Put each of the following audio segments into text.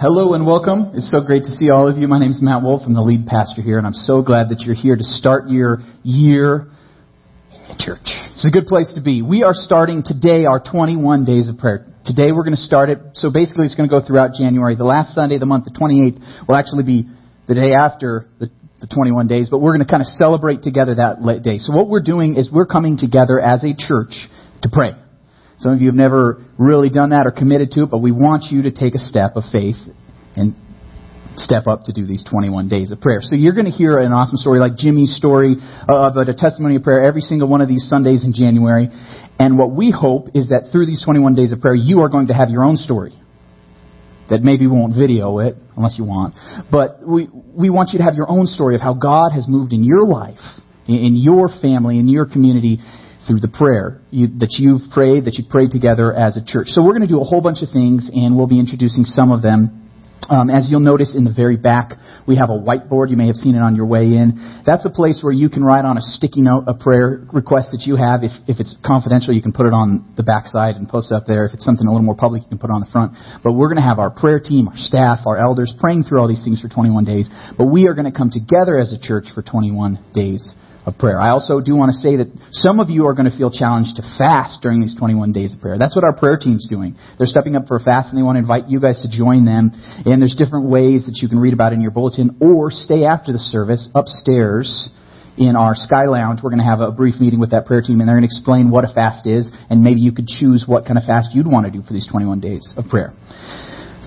Hello and welcome. It's so great to see all of you. My name is Matt Wolf. I'm the lead pastor here, and I'm so glad that you're here to start your year at church. It's a good place to be. We are starting today our 21 days of prayer. Today we're going to start it. So basically, it's going to go throughout January. The last Sunday of the month, the 28th, will actually be the day after the, the 21 days, but we're going to kind of celebrate together that day. So what we're doing is we're coming together as a church to pray. Some of you have never really done that or committed to it, but we want you to take a step of faith and step up to do these 21 days of prayer. So you're going to hear an awesome story like Jimmy's story uh, about a testimony of prayer every single one of these Sundays in January. And what we hope is that through these 21 days of prayer, you are going to have your own story. That maybe won't video it, unless you want. But we, we want you to have your own story of how God has moved in your life, in your family, in your community, through the prayer you, that you've prayed, that you prayed together as a church. So we're going to do a whole bunch of things, and we'll be introducing some of them. Um, as you'll notice in the very back, we have a whiteboard. You may have seen it on your way in. That's a place where you can write on a sticky note a prayer request that you have. If, if it's confidential, you can put it on the back side and post it up there. If it's something a little more public, you can put it on the front. But we're going to have our prayer team, our staff, our elders praying through all these things for 21 days. But we are going to come together as a church for 21 days of prayer. I also do want to say that some of you are going to feel challenged to fast during these 21 days of prayer. That's what our prayer team's doing. They're stepping up for a fast and they want to invite you guys to join them. And there's different ways that you can read about in your bulletin or stay after the service upstairs in our Sky Lounge. We're going to have a brief meeting with that prayer team and they're going to explain what a fast is and maybe you could choose what kind of fast you'd want to do for these 21 days of prayer.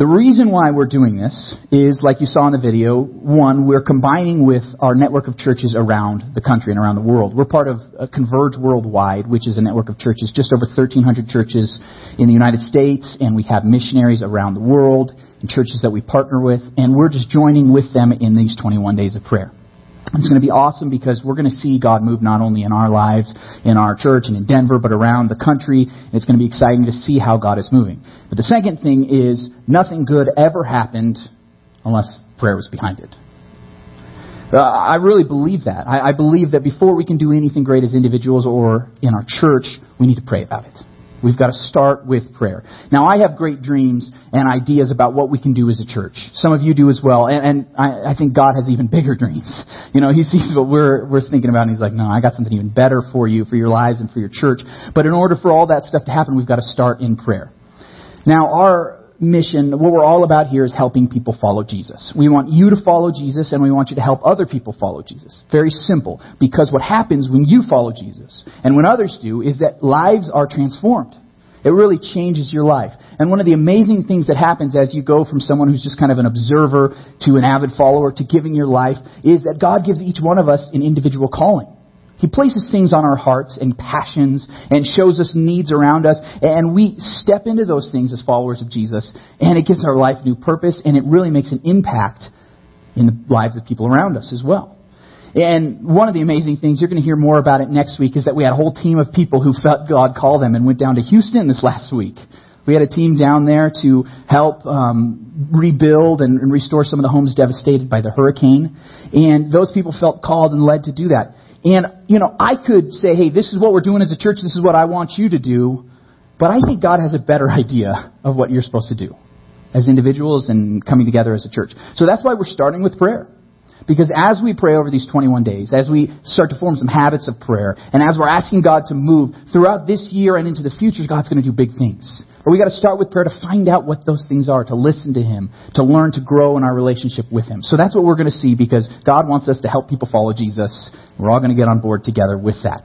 The reason why we're doing this is, like you saw in the video, one, we're combining with our network of churches around the country and around the world. We're part of Converge Worldwide, which is a network of churches, just over 1,300 churches in the United States, and we have missionaries around the world and churches that we partner with, and we're just joining with them in these 21 days of prayer. It's going to be awesome because we're going to see God move not only in our lives, in our church, and in Denver, but around the country. It's going to be exciting to see how God is moving. But the second thing is nothing good ever happened unless prayer was behind it. Uh, I really believe that. I believe that before we can do anything great as individuals or in our church, we need to pray about it. We've got to start with prayer. Now, I have great dreams and ideas about what we can do as a church. Some of you do as well, and, and I, I think God has even bigger dreams. You know, He sees what we're we're thinking about, and He's like, "No, I got something even better for you, for your lives, and for your church." But in order for all that stuff to happen, we've got to start in prayer. Now, our mission, what we're all about here is helping people follow Jesus. We want you to follow Jesus and we want you to help other people follow Jesus. Very simple. Because what happens when you follow Jesus and when others do is that lives are transformed. It really changes your life. And one of the amazing things that happens as you go from someone who's just kind of an observer to an avid follower to giving your life is that God gives each one of us an individual calling. He places things on our hearts and passions and shows us needs around us, and we step into those things as followers of Jesus, and it gives our life new purpose, and it really makes an impact in the lives of people around us as well. And one of the amazing things, you're going to hear more about it next week, is that we had a whole team of people who felt God call them and went down to Houston this last week. We had a team down there to help um, rebuild and, and restore some of the homes devastated by the hurricane. And those people felt called and led to do that. And, you know, I could say, hey, this is what we're doing as a church, this is what I want you to do. But I think God has a better idea of what you're supposed to do as individuals and coming together as a church. So that's why we're starting with prayer. Because as we pray over these 21 days, as we start to form some habits of prayer, and as we're asking God to move throughout this year and into the future, God's going to do big things. But we got to start with prayer to find out what those things are, to listen to Him, to learn to grow in our relationship with Him. So that's what we're going to see because God wants us to help people follow Jesus. We're all going to get on board together with that.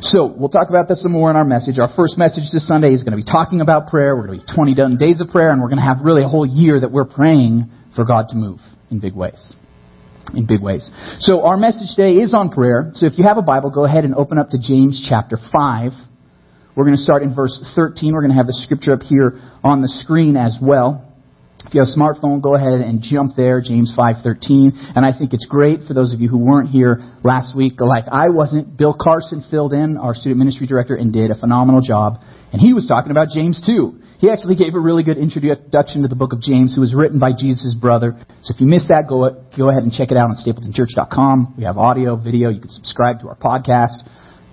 So we'll talk about this some more in our message. Our first message this Sunday is going to be talking about prayer. We're going to be 20 days of prayer, and we're going to have really a whole year that we're praying for God to move in big ways in big ways. So our message today is on prayer. So if you have a Bible, go ahead and open up to James chapter 5. We're going to start in verse 13. We're going to have the scripture up here on the screen as well. If you have a smartphone, go ahead and jump there, James 5:13. And I think it's great for those of you who weren't here last week, like I wasn't. Bill Carson filled in, our student ministry director, and did a phenomenal job. And he was talking about James 2. He actually gave a really good introduction to the book of James, who was written by Jesus' brother. So if you missed that, go, go ahead and check it out on stapletonchurch.com. We have audio, video. You can subscribe to our podcast.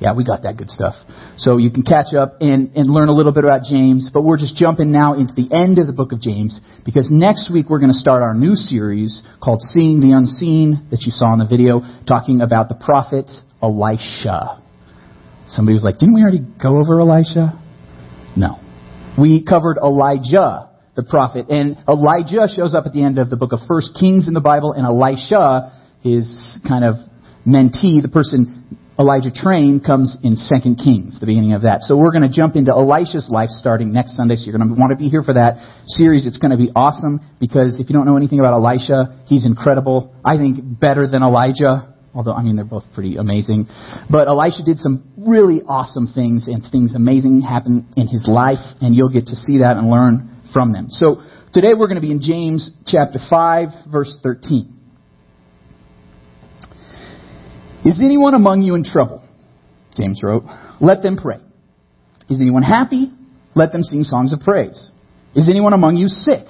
Yeah, we got that good stuff. So you can catch up and, and learn a little bit about James, but we're just jumping now into the end of the book of James because next week we're going to start our new series called Seeing the Unseen that you saw in the video, talking about the prophet Elisha. Somebody was like, didn't we already go over Elisha? No. We covered Elijah, the prophet, and Elijah shows up at the end of the book of First Kings in the Bible, and Elisha, his kind of mentee, the person Elijah trained, comes in Second Kings, the beginning of that. So we're going to jump into Elisha's life starting next Sunday. So you're going to want to be here for that series. It's going to be awesome because if you don't know anything about Elisha, he's incredible. I think better than Elijah. Although, I mean, they're both pretty amazing. But Elisha did some really awesome things and things amazing happened in his life and you'll get to see that and learn from them. So today we're going to be in James chapter 5 verse 13. Is anyone among you in trouble? James wrote. Let them pray. Is anyone happy? Let them sing songs of praise. Is anyone among you sick?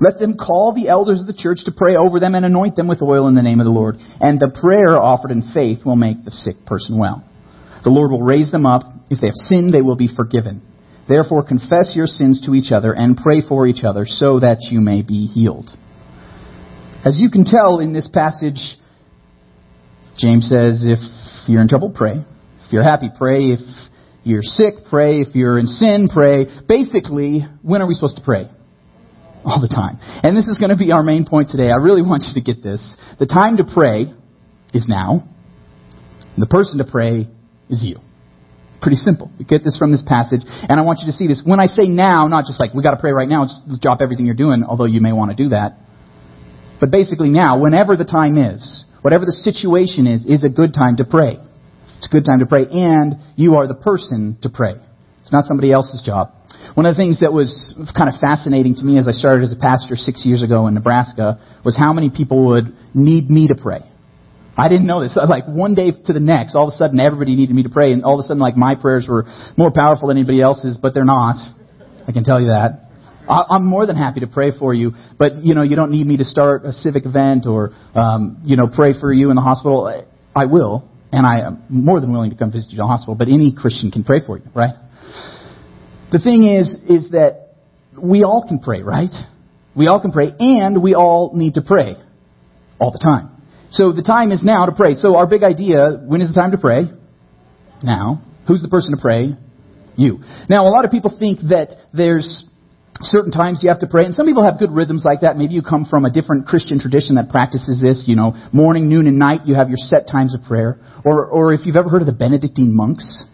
Let them call the elders of the church to pray over them and anoint them with oil in the name of the Lord. And the prayer offered in faith will make the sick person well. The Lord will raise them up. If they have sinned, they will be forgiven. Therefore, confess your sins to each other and pray for each other so that you may be healed. As you can tell in this passage, James says, if you're in trouble, pray. If you're happy, pray. If you're sick, pray. If you're in sin, pray. Basically, when are we supposed to pray? All the time. And this is going to be our main point today. I really want you to get this. The time to pray is now. And the person to pray is you. Pretty simple. We get this from this passage, and I want you to see this. When I say now, not just like we got to pray right now, let's drop everything you're doing, although you may want to do that. But basically now, whenever the time is, whatever the situation is, is a good time to pray. It's a good time to pray, and you are the person to pray. It's not somebody else's job. One of the things that was kind of fascinating to me as I started as a pastor six years ago in Nebraska was how many people would need me to pray. I didn't know this. Like one day to the next, all of a sudden everybody needed me to pray, and all of a sudden like my prayers were more powerful than anybody else's, but they're not. I can tell you that. I'm more than happy to pray for you, but you know, you don't need me to start a civic event or um, you know, pray for you in the hospital. I will, and I am more than willing to come visit you in the hospital. But any Christian can pray for you, right? The thing is, is that we all can pray, right? We all can pray, and we all need to pray all the time. So the time is now to pray. So our big idea: when is the time to pray? Now. Who's the person to pray? You. Now, a lot of people think that there's certain times you have to pray. And some people have good rhythms like that. Maybe you come from a different Christian tradition that practices this, you know, morning, noon, and night, you have your set times of prayer. Or, or if you've ever heard of the Benedictine monks,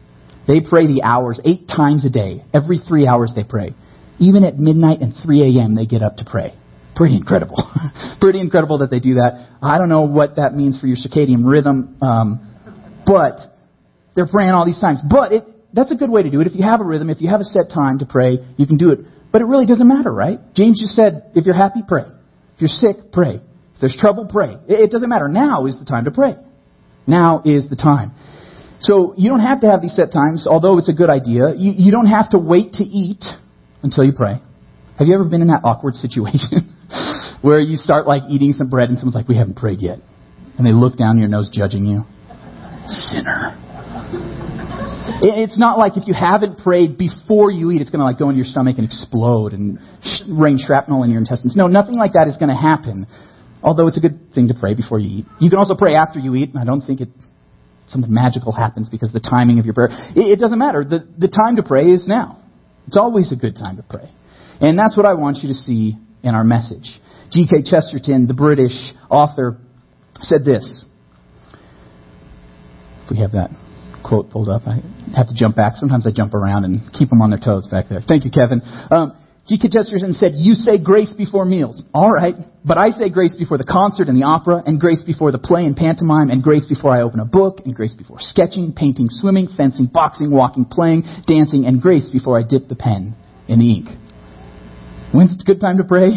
they pray the hours eight times a day. Every three hours they pray. Even at midnight and 3 a.m. they get up to pray. Pretty incredible. Pretty incredible that they do that. I don't know what that means for your circadian rhythm, um, but they're praying all these times. But it, that's a good way to do it. If you have a rhythm, if you have a set time to pray, you can do it. But it really doesn't matter, right? James just said, if you're happy, pray. If you're sick, pray. If there's trouble, pray. It doesn't matter. Now is the time to pray. Now is the time. So you don't have to have these set times, although it's a good idea. You, you don't have to wait to eat until you pray. Have you ever been in that awkward situation where you start like eating some bread and someone's like, we haven't prayed yet. And they look down your nose judging you. Sinner. It's not like if you haven't prayed before you eat, it's going to like go into your stomach and explode and sh- rain shrapnel in your intestines. No, nothing like that is going to happen. Although it's a good thing to pray before you eat. You can also pray after you eat. I don't think it something magical happens because the timing of your prayer. It, it doesn't matter. The the time to pray is now. It's always a good time to pray, and that's what I want you to see in our message. G.K. Chesterton, the British author, said this. If we have that quote pulled up. I have to jump back. Sometimes I jump around and keep them on their toes back there. Thank you, Kevin. Um, G.K. Chesterton said, You say grace before meals. All right. But I say grace before the concert and the opera, and grace before the play and pantomime, and grace before I open a book, and grace before sketching, painting, swimming, fencing, boxing, walking, playing, dancing, and grace before I dip the pen in the ink. When's it a good time to pray?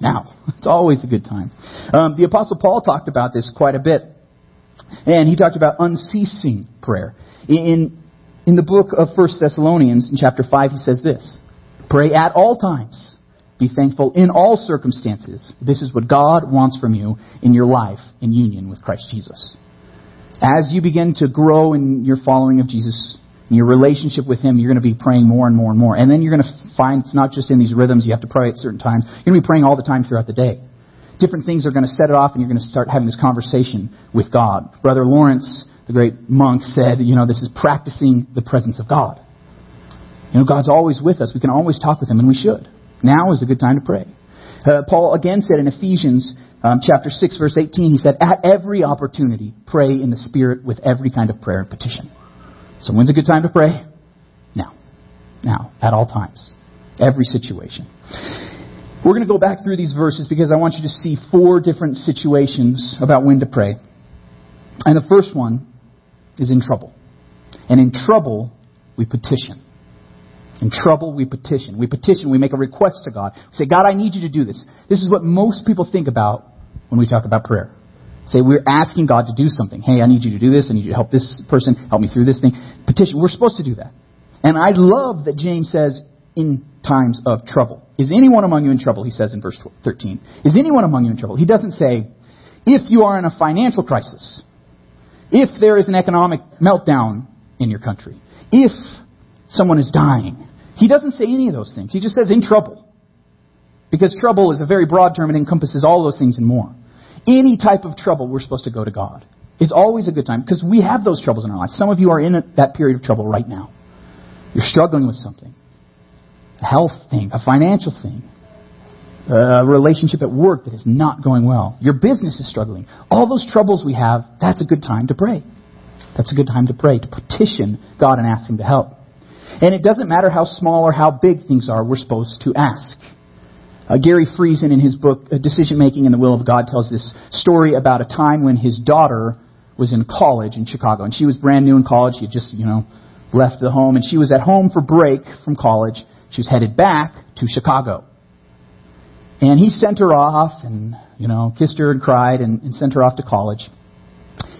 Now. It's always a good time. Um, the Apostle Paul talked about this quite a bit and he talked about unceasing prayer. In, in the book of 1 Thessalonians, in chapter 5, he says this Pray at all times. Be thankful in all circumstances. This is what God wants from you in your life in union with Christ Jesus. As you begin to grow in your following of Jesus, in your relationship with Him, you're going to be praying more and more and more. And then you're going to find it's not just in these rhythms you have to pray at certain times. You're going to be praying all the time throughout the day. Different things are going to set it off, and you're going to start having this conversation with God. Brother Lawrence, the great monk, said, you know, this is practicing the presence of God. You know, God's always with us. We can always talk with Him, and we should. Now is a good time to pray. Uh, Paul again said in Ephesians um, chapter 6, verse 18, he said, At every opportunity, pray in the Spirit with every kind of prayer and petition. So when's a good time to pray? Now. Now. At all times. Every situation. We're going to go back through these verses because I want you to see four different situations about when to pray. And the first one is in trouble. And in trouble, we petition. In trouble, we petition. We petition, we make a request to God. We say, God, I need you to do this. This is what most people think about when we talk about prayer. Say, we're asking God to do something. Hey, I need you to do this. I need you to help this person. Help me through this thing. Petition. We're supposed to do that. And I love that James says, in times of trouble. Is anyone among you in trouble? He says in verse 13. Is anyone among you in trouble? He doesn't say, if you are in a financial crisis, if there is an economic meltdown in your country, if someone is dying, he doesn't say any of those things. He just says in trouble. Because trouble is a very broad term and encompasses all those things and more. Any type of trouble, we're supposed to go to God. It's always a good time because we have those troubles in our lives. Some of you are in that period of trouble right now. You're struggling with something a health thing, a financial thing, a relationship at work that is not going well. Your business is struggling. All those troubles we have, that's a good time to pray. That's a good time to pray, to petition God and ask Him to help. And it doesn't matter how small or how big things are, we're supposed to ask. Uh, Gary Friesen, in his book uh, Decision Making in the Will of God, tells this story about a time when his daughter was in college in Chicago. And she was brand new in college. She had just, you know, left the home. And she was at home for break from college. She was headed back to Chicago. And he sent her off and, you know, kissed her and cried and, and sent her off to college.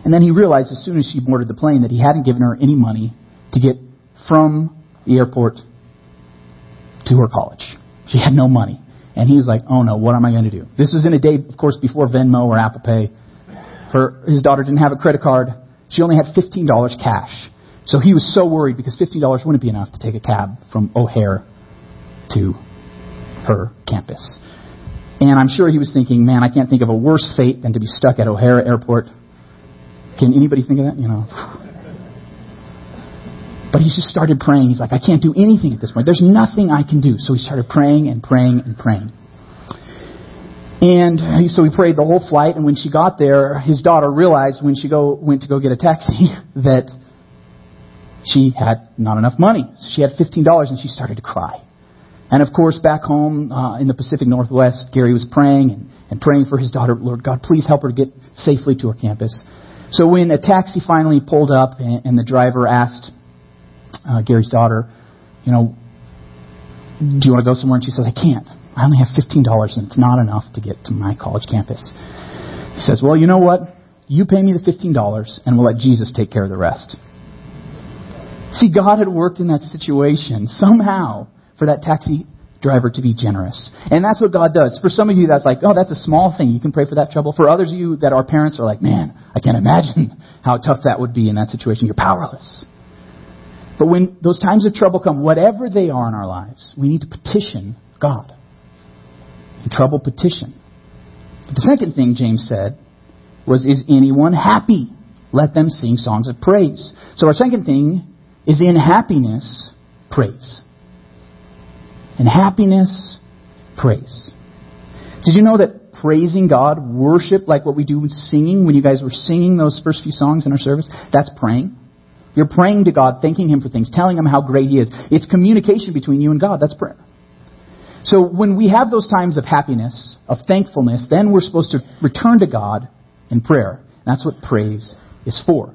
And then he realized as soon as she boarded the plane that he hadn't given her any money to get from the airport to her college. She had no money. And he was like, oh no, what am I going to do? This was in a day, of course, before Venmo or Apple Pay. Her, his daughter didn't have a credit card. She only had $15 cash. So he was so worried because $15 wouldn't be enough to take a cab from O'Hare to her campus. And I'm sure he was thinking, man, I can't think of a worse fate than to be stuck at O'Hare Airport. Can anybody think of that? You know. But he just started praying. He's like, I can't do anything at this point. There's nothing I can do. So he started praying and praying and praying. And so he prayed the whole flight. And when she got there, his daughter realized when she go, went to go get a taxi that she had not enough money. She had $15 and she started to cry. And of course, back home uh, in the Pacific Northwest, Gary was praying and, and praying for his daughter. Lord God, please help her to get safely to her campus. So when a taxi finally pulled up and, and the driver asked uh, Gary's daughter, you know, do you want to go somewhere? And she says, I can't. I only have $15 and it's not enough to get to my college campus. He says, well, you know what? You pay me the $15 and we'll let Jesus take care of the rest. See, God had worked in that situation somehow for that taxi driver to be generous. And that's what God does. For some of you, that's like, oh, that's a small thing. You can pray for that trouble. For others of you that are parents are like, man, I can't imagine how tough that would be in that situation. You're powerless. But when those times of trouble come, whatever they are in our lives, we need to petition God. In trouble, petition. The second thing James said was, Is anyone happy? Let them sing songs of praise. So our second thing is in happiness, praise In happiness, praise. Did you know that praising God, worship, like what we do with singing, when you guys were singing those first few songs in our service, that's praying? You're praying to God, thanking Him for things, telling Him how great He is. It's communication between you and God. That's prayer. So when we have those times of happiness, of thankfulness, then we're supposed to return to God in prayer. That's what praise is for.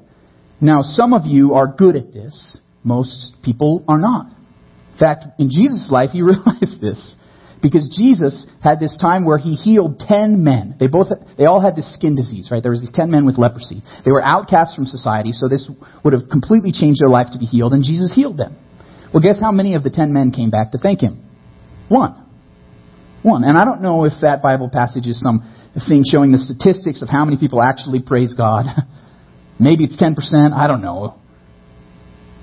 Now, some of you are good at this. Most people are not. In fact, in Jesus' life, he realized this. Because Jesus had this time where he healed ten men. They both, they all had this skin disease, right? There was these ten men with leprosy. They were outcasts from society, so this would have completely changed their life to be healed, and Jesus healed them. Well, guess how many of the ten men came back to thank him? One. One. And I don't know if that Bible passage is some thing showing the statistics of how many people actually praise God. Maybe it's 10%. I don't know.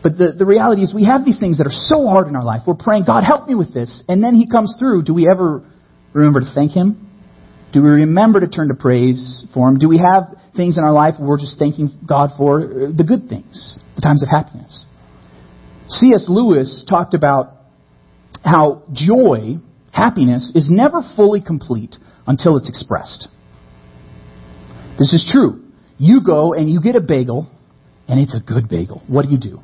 But the, the reality is we have these things that are so hard in our life. We're praying, God, help me with this. And then He comes through. Do we ever remember to thank Him? Do we remember to turn to praise for Him? Do we have things in our life where we're just thanking God for the good things, the times of happiness? C.S. Lewis talked about how joy, happiness, is never fully complete until it's expressed. This is true. You go and you get a bagel, and it's a good bagel. What do you do?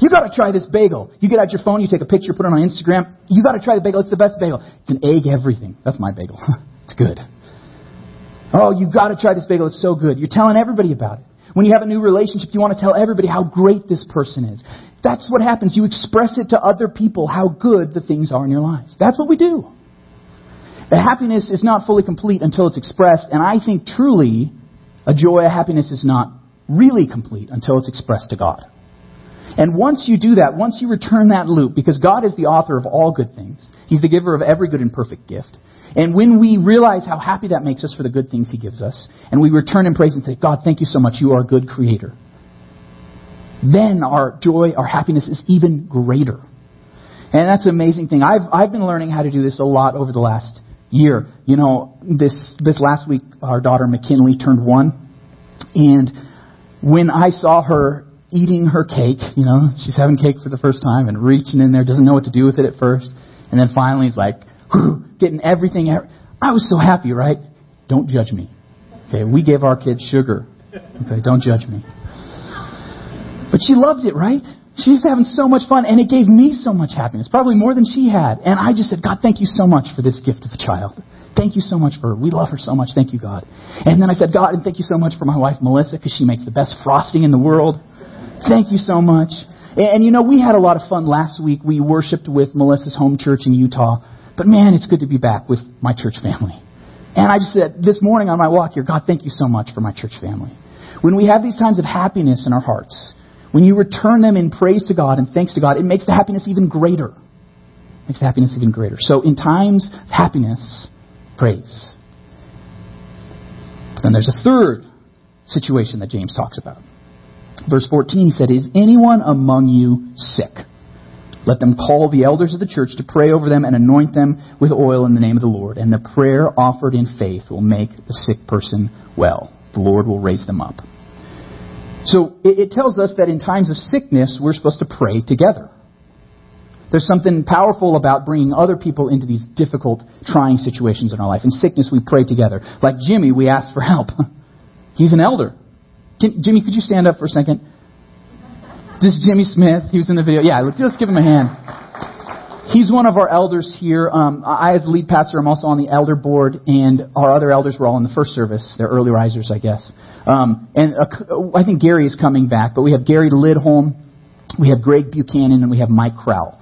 You got to try this bagel. You get out your phone, you take a picture, put it on Instagram. You got to try the bagel. It's the best bagel. It's an egg everything. That's my bagel. it's good. Oh, you got to try this bagel. It's so good. You're telling everybody about it. When you have a new relationship, you want to tell everybody how great this person is. That's what happens. You express it to other people how good the things are in your lives. That's what we do. The happiness is not fully complete until it's expressed, and I think truly a joy, a happiness is not really complete until it's expressed to God. And once you do that, once you return that loop, because God is the author of all good things, He's the giver of every good and perfect gift. And when we realize how happy that makes us for the good things He gives us, and we return in praise and say, God, thank you so much, you are a good creator, then our joy, our happiness is even greater. And that's an amazing thing. I've, I've been learning how to do this a lot over the last year. You know, this, this last week, our daughter McKinley turned one. And when I saw her eating her cake. You know, she's having cake for the first time and reaching in there, doesn't know what to do with it at first. And then finally he's like, getting everything. out. I was so happy, right? Don't judge me. Okay, we gave our kids sugar. Okay, don't judge me. But she loved it, right? She's having so much fun, and it gave me so much happiness, probably more than she had. And I just said, God, thank you so much for this gift of a child. Thank you so much for her. We love her so much. Thank you, God. And then I said, God, and thank you so much for my wife, Melissa, because she makes the best frosting in the world. Thank you so much. And, and you know, we had a lot of fun last week. We worshiped with Melissa's home church in Utah. But man, it's good to be back with my church family. And I just said this morning on my walk here, God, thank you so much for my church family. When we have these times of happiness in our hearts, when you return them in praise to God and thanks to God, it makes the happiness even greater. It makes the happiness even greater. So in times of happiness, praise. But then there's a third situation that James talks about. Verse 14, he said, Is anyone among you sick? Let them call the elders of the church to pray over them and anoint them with oil in the name of the Lord. And the prayer offered in faith will make the sick person well. The Lord will raise them up. So it, tells us that in times of sickness, we're supposed to pray together. There's something powerful about bringing other people into these difficult, trying situations in our life. In sickness, we pray together. Like Jimmy, we ask for help. He's an elder. Can, Jimmy, could you stand up for a second? This is Jimmy Smith. He was in the video. Yeah, let's give him a hand. He's one of our elders here. Um, I, as the lead pastor, I'm also on the elder board, and our other elders were all in the first service. They're early risers, I guess. Um, and uh, I think Gary is coming back, but we have Gary Lidholm, we have Greg Buchanan, and we have Mike Crowell.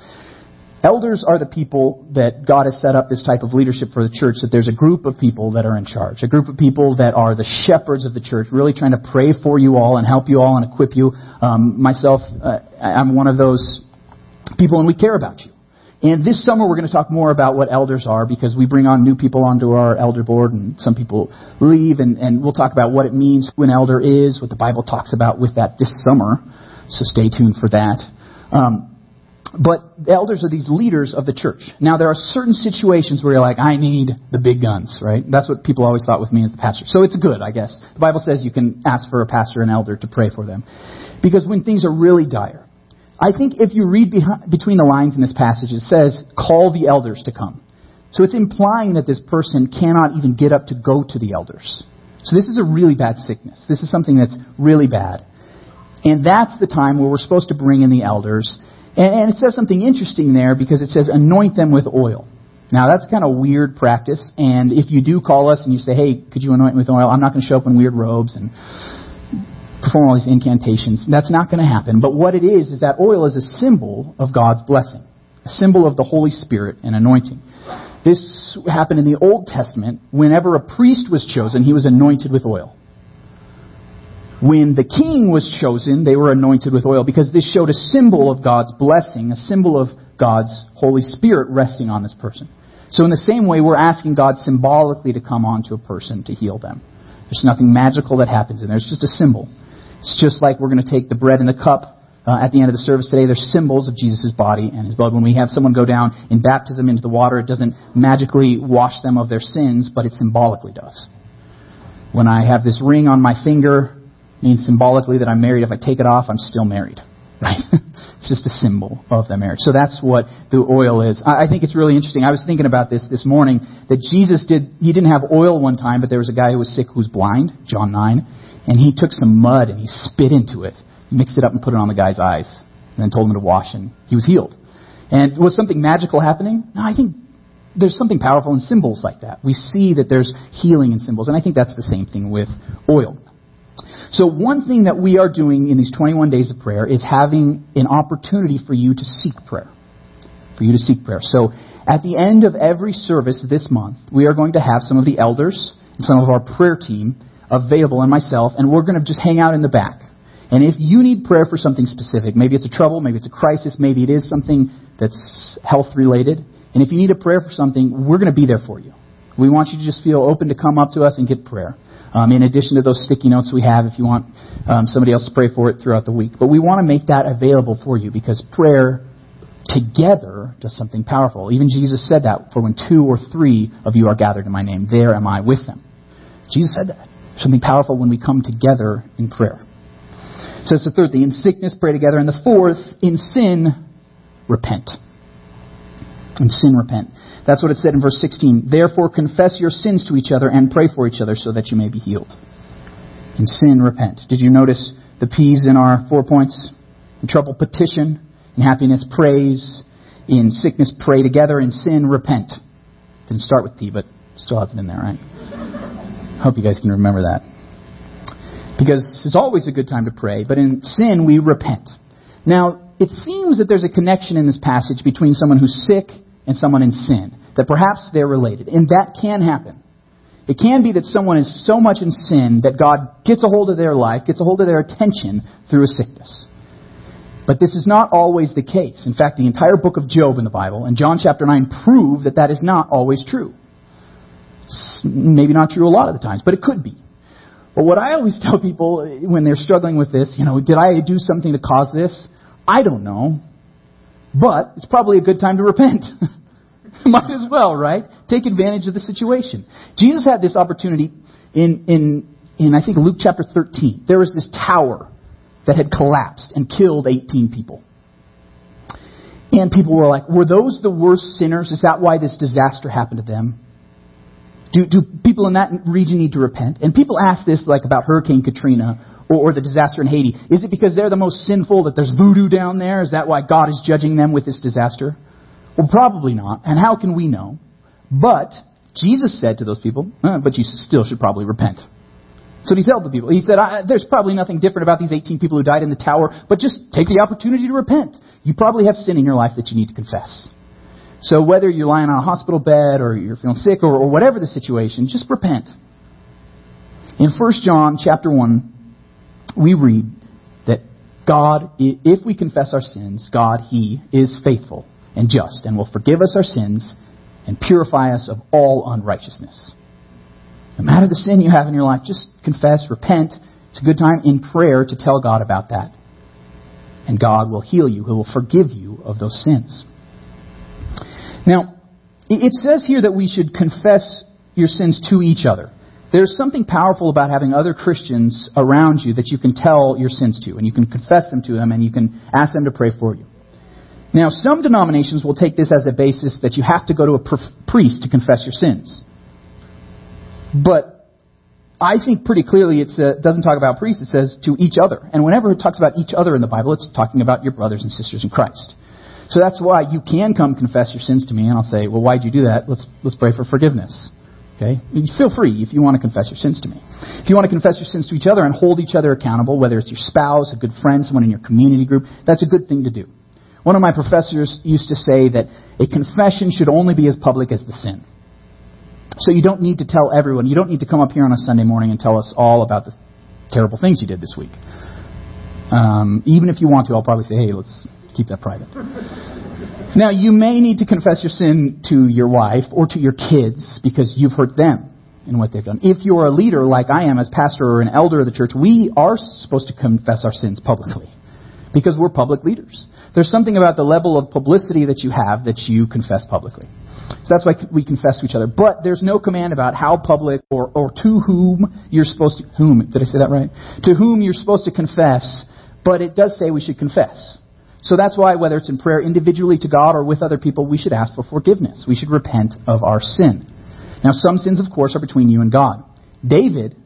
Elders are the people that God has set up this type of leadership for the church, that there's a group of people that are in charge, a group of people that are the shepherds of the church, really trying to pray for you all and help you all and equip you. Um, myself, uh, I'm one of those people, and we care about you. And this summer we're going to talk more about what elders are because we bring on new people onto our elder board and some people leave and, and we'll talk about what it means who an elder is, what the Bible talks about with that this summer. So stay tuned for that. Um, but elders are these leaders of the church. Now, there are certain situations where you're like, I need the big guns, right? That's what people always thought with me as the pastor. So it's good, I guess. The Bible says you can ask for a pastor and elder to pray for them. Because when things are really dire, I think if you read behind, between the lines in this passage, it says, call the elders to come. So it's implying that this person cannot even get up to go to the elders. So this is a really bad sickness. This is something that's really bad. And that's the time where we're supposed to bring in the elders and, it says something interesting there because it says anoint them with oil. Now that's kind of weird practice, and if you do call us and you say, "Hey, could you anoint me with oil?" I'm not going to show up in weird robes and perform all these incantations. That's not going to happen. But what it is is that oil is a symbol of God's blessing, a symbol of the Holy Spirit and anointing. This happened in the Old Testament. Whenever a priest was chosen, he was anointed with oil. When the king was chosen, they were anointed with oil because this showed a symbol of God's blessing, a symbol of God's Holy Spirit resting on this person. So in the same way, we're asking God symbolically to come onto a person to heal them. There's nothing magical that happens in there. It's just a symbol. It's just like we're going to take the bread and the cup uh, at the end of the service today. They're symbols of Jesus' body and his blood. When we have someone go down in baptism into the water, it doesn't magically wash them of their sins, but it symbolically does. When I have this ring on my finger, means symbolically that I'm married. If I take it off, I'm still married. Right? it's just a symbol of the marriage. So that's what the oil is. I think it's really interesting. I was thinking about this this morning that Jesus did, he didn't have oil one time, but there was a guy who was sick who was blind, John 9, and he took some mud and he spit into it, mixed it up and put it on the guy's eyes, and then told him to wash and he was healed. And was something magical happening? No, I think there's something powerful in symbols like that. We see that there's healing in symbols, and I think that's the same thing with oil. So one thing that we are doing in these 21 days of prayer is having an opportunity for you to seek prayer. For you to seek prayer. So at the end of every service this month, we are going to have some of the elders and some of our prayer team available and myself, and we're going to just hang out in the back. And if you need prayer for something specific, maybe it's a trouble, maybe it's a crisis, maybe it is something that's health related, and if you need a prayer for something, we're going to be there for you. We want you to just feel open to come up to us and get prayer. Um, in addition to those sticky notes we have, if you want um, somebody else to pray for it throughout the week. But we want to make that available for you because prayer together does something powerful. Even Jesus said that, for when two or three of you are gathered in my name, there am I with them. Jesus said that. Something powerful when we come together in prayer. So that's the third thing. In sickness, pray together. And the fourth, in sin, repent. In sin, repent. That's what it said in verse 16. Therefore, confess your sins to each other and pray for each other so that you may be healed. In sin, repent. Did you notice the P's in our four points? In trouble, petition. In happiness, praise. In sickness, pray together. In sin, repent. Didn't start with P, but still has it in there, right? I hope you guys can remember that. Because it's always a good time to pray, but in sin, we repent. Now, it seems that there's a connection in this passage between someone who's sick and someone in sin that perhaps they're related. And that can happen. It can be that someone is so much in sin that God gets a hold of their life, gets a hold of their attention through a sickness. But this is not always the case. In fact, the entire book of Job in the Bible and John chapter 9 prove that that is not always true. It's maybe not true a lot of the times, but it could be. But what I always tell people when they're struggling with this, you know, did I do something to cause this? I don't know. But it's probably a good time to repent. Might as well, right? Take advantage of the situation. Jesus had this opportunity in, in, in, I think, Luke chapter 13. There was this tower that had collapsed and killed 18 people. And people were like, were those the worst sinners? Is that why this disaster happened to them? Do, do people in that region need to repent? And people ask this like about Hurricane Katrina or, or the disaster in Haiti. Is it because they're the most sinful that there's voodoo down there? Is that why God is judging them with this disaster? Well, probably not. And how can we know? But Jesus said to those people, eh, but you still should probably repent. So he told the people, he said, there's probably nothing different about these 18 people who died in the tower, but just take the opportunity to repent. You probably have sin in your life that you need to confess. So whether you're lying on a hospital bed or you're feeling sick or, or whatever the situation, just repent. In 1 John chapter 1, we read that God, if we confess our sins, God, He is faithful and just and will forgive us our sins and purify us of all unrighteousness. No matter the sin you have in your life, just confess, repent. It's a good time in prayer to tell God about that. And God will heal you. He will forgive you of those sins. Now, it says here that we should confess your sins to each other. There's something powerful about having other Christians around you that you can tell your sins to, and you can confess them to them, and you can ask them to pray for you. Now, some denominations will take this as a basis that you have to go to a priest to confess your sins. But I think pretty clearly it doesn't talk about priests, it says to each other. And whenever it talks about each other in the Bible, it's talking about your brothers and sisters in Christ. So that's why you can come confess your sins to me, and I'll say, well, why'd you do that? Let's, let's pray for forgiveness. Okay? Feel free if you want to confess your sins to me. If you want to confess your sins to each other and hold each other accountable, whether it's your spouse, a good friend, someone in your community group, that's a good thing to do. One of my professors used to say that a confession should only be as public as the sin. So you don't need to tell everyone. You don't need to come up here on a Sunday morning and tell us all about the terrible things you did this week. Um, even if you want to, I'll probably say, hey, let's keep that private. Now, you may need to confess your sin to your wife or to your kids because you've hurt them. and what they've done. If you're a leader like I am as pastor or an elder of the church, we are supposed to confess our sins publicly because we're public leaders. There's something about the level of publicity that you have that you confess publicly. So that's why we confess to each other. But there's no command about how public or, or to whom you're supposed to, whom, did I say that right? To whom you're supposed to confess, but it does say we should confess. So that's why, whether it's in prayer individually to God or with other people, we should ask for forgiveness. We should repent of our sin. Now, some sins, of course, are between you and God. David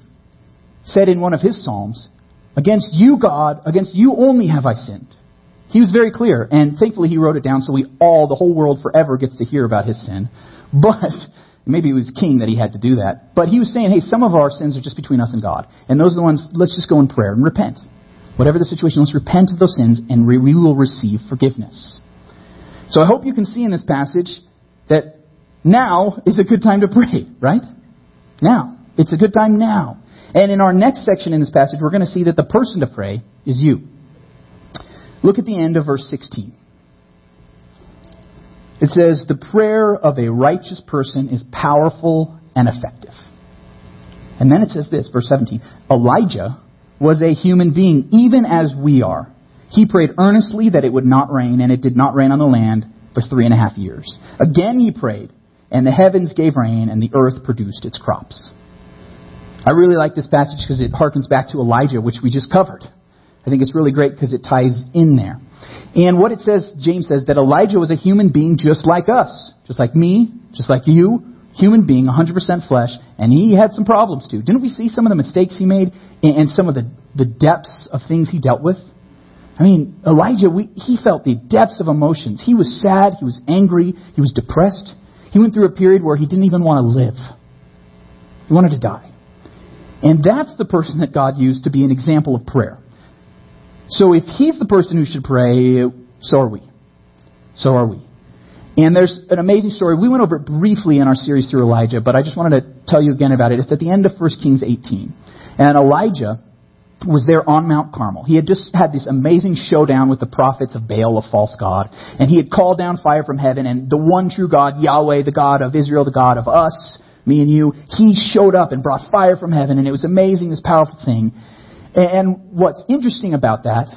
said in one of his Psalms, Against you, God, against you only have I sinned. He was very clear, and thankfully he wrote it down so we all, the whole world forever gets to hear about his sin. But, maybe it was king that he had to do that. But he was saying, hey, some of our sins are just between us and God. And those are the ones, let's just go in prayer and repent. Whatever the situation, let's repent of those sins and we will receive forgiveness. So I hope you can see in this passage that now is a good time to pray, right? Now. It's a good time now. And in our next section in this passage, we're going to see that the person to pray is you. Look at the end of verse 16. It says, The prayer of a righteous person is powerful and effective. And then it says this, verse 17 Elijah was a human being, even as we are. He prayed earnestly that it would not rain, and it did not rain on the land for three and a half years. Again he prayed, and the heavens gave rain, and the earth produced its crops. I really like this passage because it harkens back to Elijah, which we just covered. I think it's really great because it ties in there. And what it says, James says, that Elijah was a human being just like us, just like me, just like you, human being, 100% flesh, and he had some problems too. Didn't we see some of the mistakes he made and some of the, the depths of things he dealt with? I mean, Elijah, we, he felt the depths of emotions. He was sad, he was angry, he was depressed. He went through a period where he didn't even want to live. He wanted to die. And that's the person that God used to be an example of prayer. So if he's the person who should pray, so are we. So are we. And there's an amazing story. We went over it briefly in our series through Elijah, but I just wanted to tell you again about it. It's at the end of 1 Kings 18. And Elijah was there on Mount Carmel. He had just had this amazing showdown with the prophets of Baal, a false god. And he had called down fire from heaven, and the one true God, Yahweh, the God of Israel, the God of us, me and you, he showed up and brought fire from heaven, and it was amazing, this powerful thing. And what's interesting about that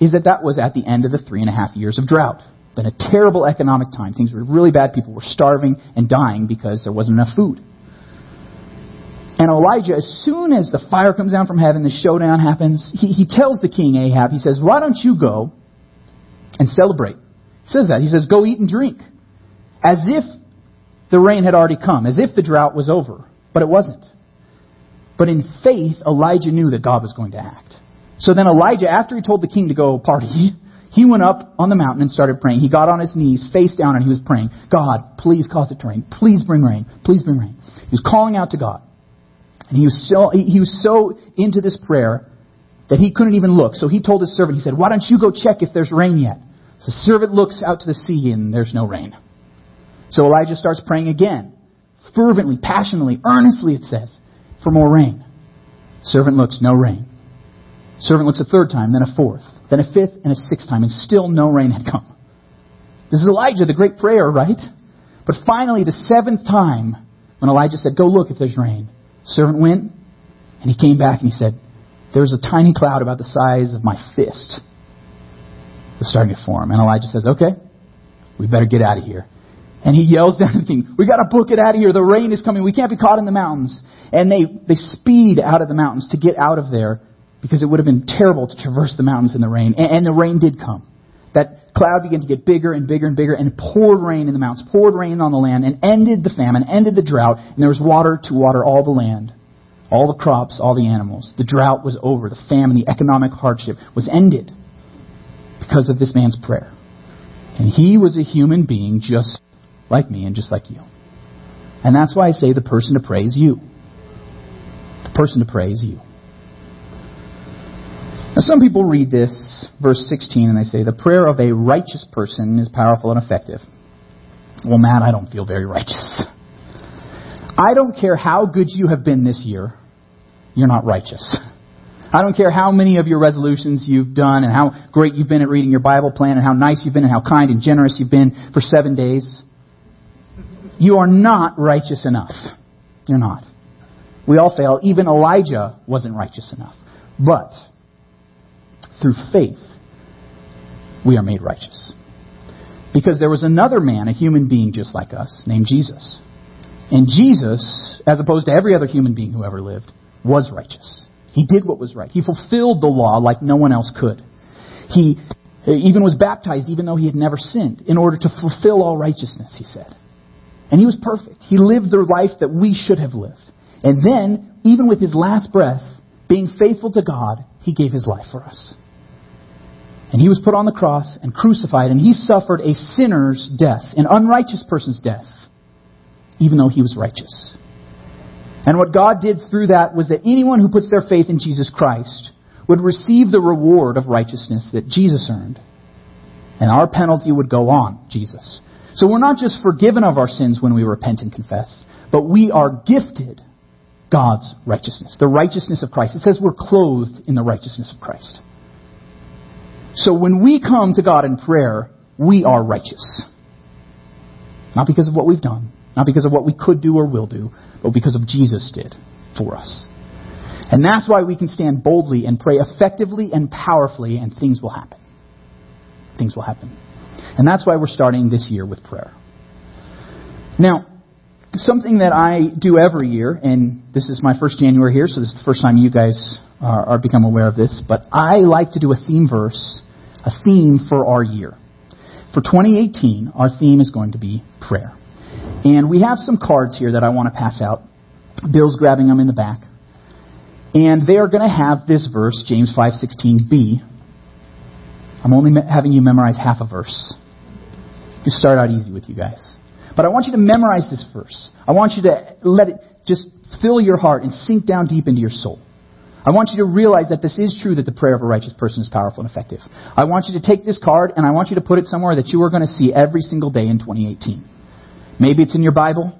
is that that was at the end of the three and a half years of drought. Been a terrible economic time. Things were really bad. People were starving and dying because there wasn't enough food. And Elijah, as soon as the fire comes down from heaven, the showdown happens, he, he tells the king Ahab, he says, Why don't you go and celebrate? He says that. He says, Go eat and drink. As if the rain had already come, as if the drought was over. But it wasn't. But in faith, Elijah knew that God was going to act. So then Elijah, after he told the king to go party, he went up on the mountain and started praying. He got on his knees, face down, and he was praying, God, please cause it to rain. Please bring rain. Please bring rain. He was calling out to God. And he was so, he was so into this prayer that he couldn't even look. So he told his servant, he said, why don't you go check if there's rain yet? So the servant looks out to the sea and there's no rain. So Elijah starts praying again, fervently, passionately, earnestly, it says for more rain. Servant looks, no rain. Servant looks a third time, then a fourth, then a fifth, and a sixth time, and still no rain had come. This is Elijah, the great prayer, right? But finally, the seventh time, when Elijah said, Go look if there's rain, servant went, and he came back and he said, There's a tiny cloud about the size of my fist. It was starting to form. And Elijah says, Okay, we better get out of here. And he yells down the thing, we gotta book it out of here. The rain is coming. We can't be caught in the mountains. And they, they speed out of the mountains to get out of there because it would have been terrible to traverse the mountains in the rain. And, and the rain did come. That cloud began to get bigger and bigger and bigger and poured rain in the mountains, poured rain on the land and ended the famine, ended the drought. And there was water to water all the land, all the crops, all the animals. The drought was over. The famine, the economic hardship was ended because of this man's prayer. And he was a human being just like me and just like you. And that's why I say the person to pray is you. The person to pray is you. Now, some people read this, verse 16, and they say, The prayer of a righteous person is powerful and effective. Well, man, I don't feel very righteous. I don't care how good you have been this year, you're not righteous. I don't care how many of your resolutions you've done and how great you've been at reading your Bible plan and how nice you've been and how kind and generous you've been for seven days. You are not righteous enough. You're not. We all fail. Even Elijah wasn't righteous enough. But through faith, we are made righteous. Because there was another man, a human being just like us, named Jesus. And Jesus, as opposed to every other human being who ever lived, was righteous. He did what was right. He fulfilled the law like no one else could. He even was baptized even though he had never sinned in order to fulfill all righteousness, he said. And he was perfect. He lived the life that we should have lived. And then, even with his last breath, being faithful to God, he gave his life for us. And he was put on the cross and crucified, and he suffered a sinner's death, an unrighteous person's death, even though he was righteous. And what God did through that was that anyone who puts their faith in Jesus Christ would receive the reward of righteousness that Jesus earned. And our penalty would go on Jesus. So we're not just forgiven of our sins when we repent and confess, but we are gifted God's righteousness, the righteousness of Christ. It says we're clothed in the righteousness of Christ. So when we come to God in prayer, we are righteous. Not because of what we've done, not because of what we could do or will do, but because of Jesus did for us. And that's why we can stand boldly and pray effectively and powerfully, and things will happen. Things will happen. And that's why we're starting this year with prayer. Now, something that I do every year, and this is my first January here, so this is the first time you guys are, are become aware of this, but I like to do a theme verse, a theme for our year. For 2018, our theme is going to be prayer. And we have some cards here that I want to pass out. Bill's grabbing them in the back. And they are going to have this verse, James 5:16b. I'm only having you memorize half a verse. Just start out easy with you guys. But I want you to memorize this verse. I want you to let it just fill your heart and sink down deep into your soul. I want you to realize that this is true that the prayer of a righteous person is powerful and effective. I want you to take this card and I want you to put it somewhere that you are going to see every single day in 2018. Maybe it's in your Bible.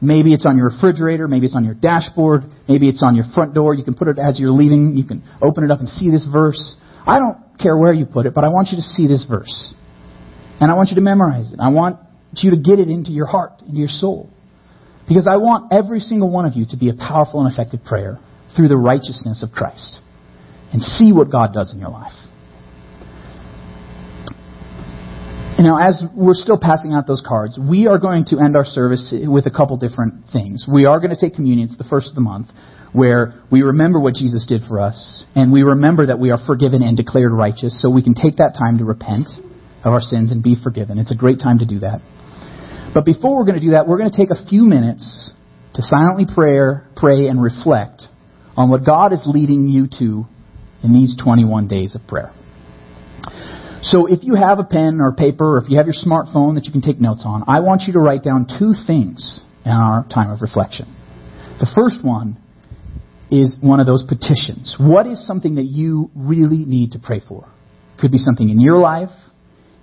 Maybe it's on your refrigerator. Maybe it's on your dashboard. Maybe it's on your front door. You can put it as you're leaving. You can open it up and see this verse. I don't care where you put it, but I want you to see this verse. And I want you to memorize it. I want you to get it into your heart, into your soul. Because I want every single one of you to be a powerful and effective prayer through the righteousness of Christ. And see what God does in your life. Now, as we're still passing out those cards, we are going to end our service with a couple different things. We are going to take communion. It's the first of the month where we remember what Jesus did for us, and we remember that we are forgiven and declared righteous, so we can take that time to repent of our sins and be forgiven. It's a great time to do that. But before we're going to do that, we're going to take a few minutes to silently pray, pray and reflect on what God is leading you to in these 21 days of prayer. So if you have a pen or paper, or if you have your smartphone that you can take notes on, I want you to write down two things in our time of reflection. The first one is one of those petitions. What is something that you really need to pray for? It could be something in your life.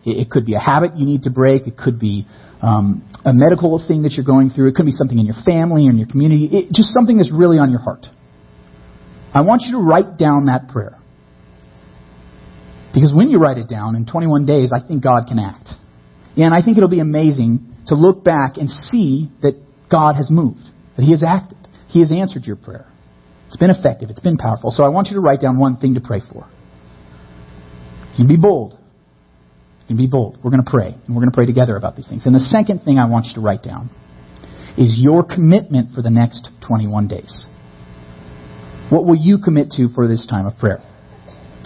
It could be a habit you need to break. It could be um, a medical thing that you're going through. It could be something in your family or in your community. It, just something that's really on your heart. I want you to write down that prayer. Because when you write it down in 21 days, I think God can act. And I think it'll be amazing to look back and see that God has moved, that He has acted, He has answered your prayer. It's been effective, it's been powerful. So I want you to write down one thing to pray for. You can be bold. You can be bold. We're going to pray, and we're going to pray together about these things. And the second thing I want you to write down is your commitment for the next 21 days. What will you commit to for this time of prayer?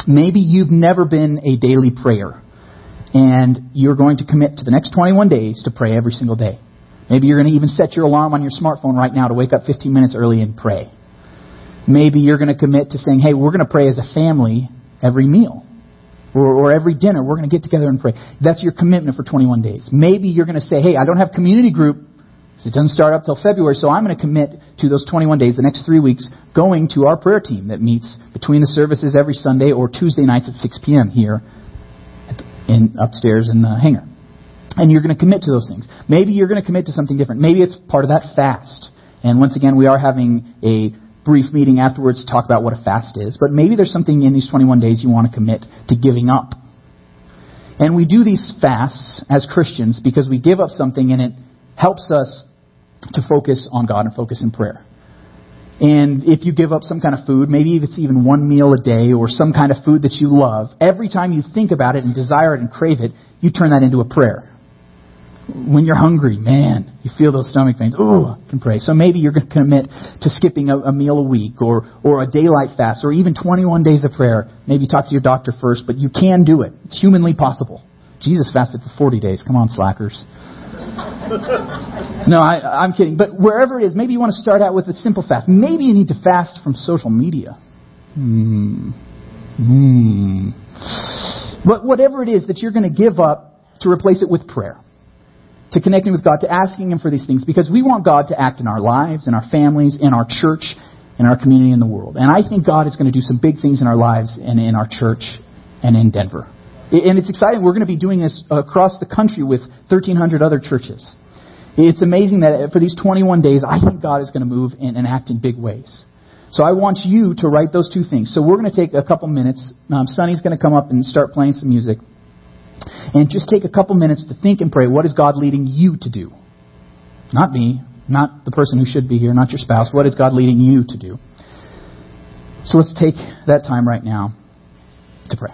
Maybe you've never been a daily prayer, and you're going to commit to the next 21 days to pray every single day. Maybe you're going to even set your alarm on your smartphone right now to wake up 15 minutes early and pray. Maybe you're going to commit to saying, hey, we're going to pray as a family every meal. Or, or every dinner, we're going to get together and pray. That's your commitment for 21 days. Maybe you're going to say, hey, I don't have community group, so it doesn't start up till February, so I'm going to commit to those 21 days, the next three weeks, going to our prayer team that meets between the services every Sunday or Tuesday nights at 6 p.m. here in upstairs in the hangar. And you're going to commit to those things. Maybe you're going to commit to something different. Maybe it's part of that fast. And once again, we are having a brief meeting afterwards to talk about what a fast is. But maybe there's something in these 21 days you want to commit to giving up. And we do these fasts as Christians because we give up something and it helps us to focus on God and focus in prayer. And if you give up some kind of food, maybe if it's even one meal a day or some kind of food that you love, every time you think about it and desire it and crave it, you turn that into a prayer. When you're hungry, man, you feel those stomach pains. Oh, I can pray. So maybe you're going to commit to skipping a, a meal a week or, or a daylight fast or even 21 days of prayer. Maybe talk to your doctor first, but you can do it. It's humanly possible. Jesus fasted for 40 days. Come on, slackers. no, I, I'm kidding. But wherever it is, maybe you want to start out with a simple fast. Maybe you need to fast from social media. Hmm. Hmm. But whatever it is that you're going to give up to replace it with prayer, to connecting with God, to asking Him for these things, because we want God to act in our lives, in our families, in our church, in our community, in the world. And I think God is going to do some big things in our lives and in our church and in Denver. And it's exciting. We're going to be doing this across the country with 1,300 other churches. It's amazing that for these 21 days, I think God is going to move and, act in big ways. So I want you to write those two things. So we're going to take a couple minutes. Um, Sonny's going to come up and start playing some music. And just take a couple minutes to think and pray. What is God leading you to do? Not me, not the person who should be here, not your spouse. What is God leading you to do? So let's take that time right now to pray.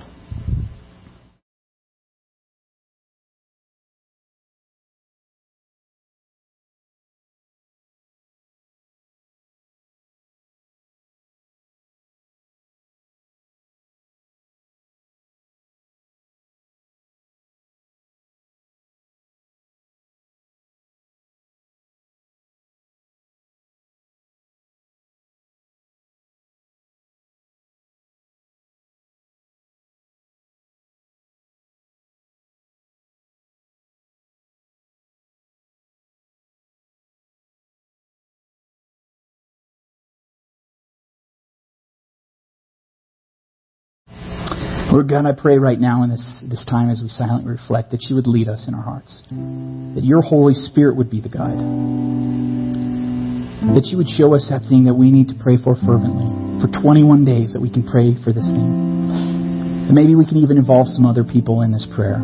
Lord God, I pray right now in this, this time as we silently reflect that you would lead us in our hearts. That your Holy Spirit would be the guide. That you would show us that thing that we need to pray for fervently. For 21 days that we can pray for this thing. And maybe we can even involve some other people in this prayer.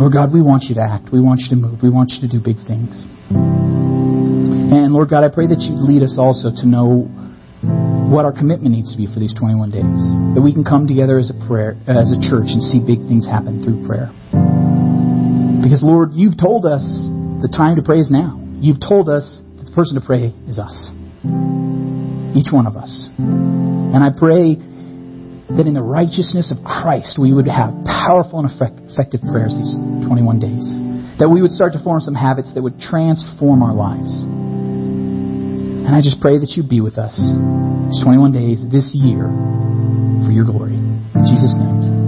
Lord God, we want you to act. We want you to move. We want you to do big things. And Lord God, I pray that you lead us also to know what our commitment needs to be for these 21 days. That we can come together as a prayer, as a church and see big things happen through prayer. Because Lord, you've told us the time to pray is now. You've told us that the person to pray is us. Each one of us. And I pray that in the righteousness of Christ we would have powerful and effective prayers these 21 days. That we would start to form some habits that would transform our lives. And I just pray that you be with us these 21 days this year for your glory. In Jesus' name.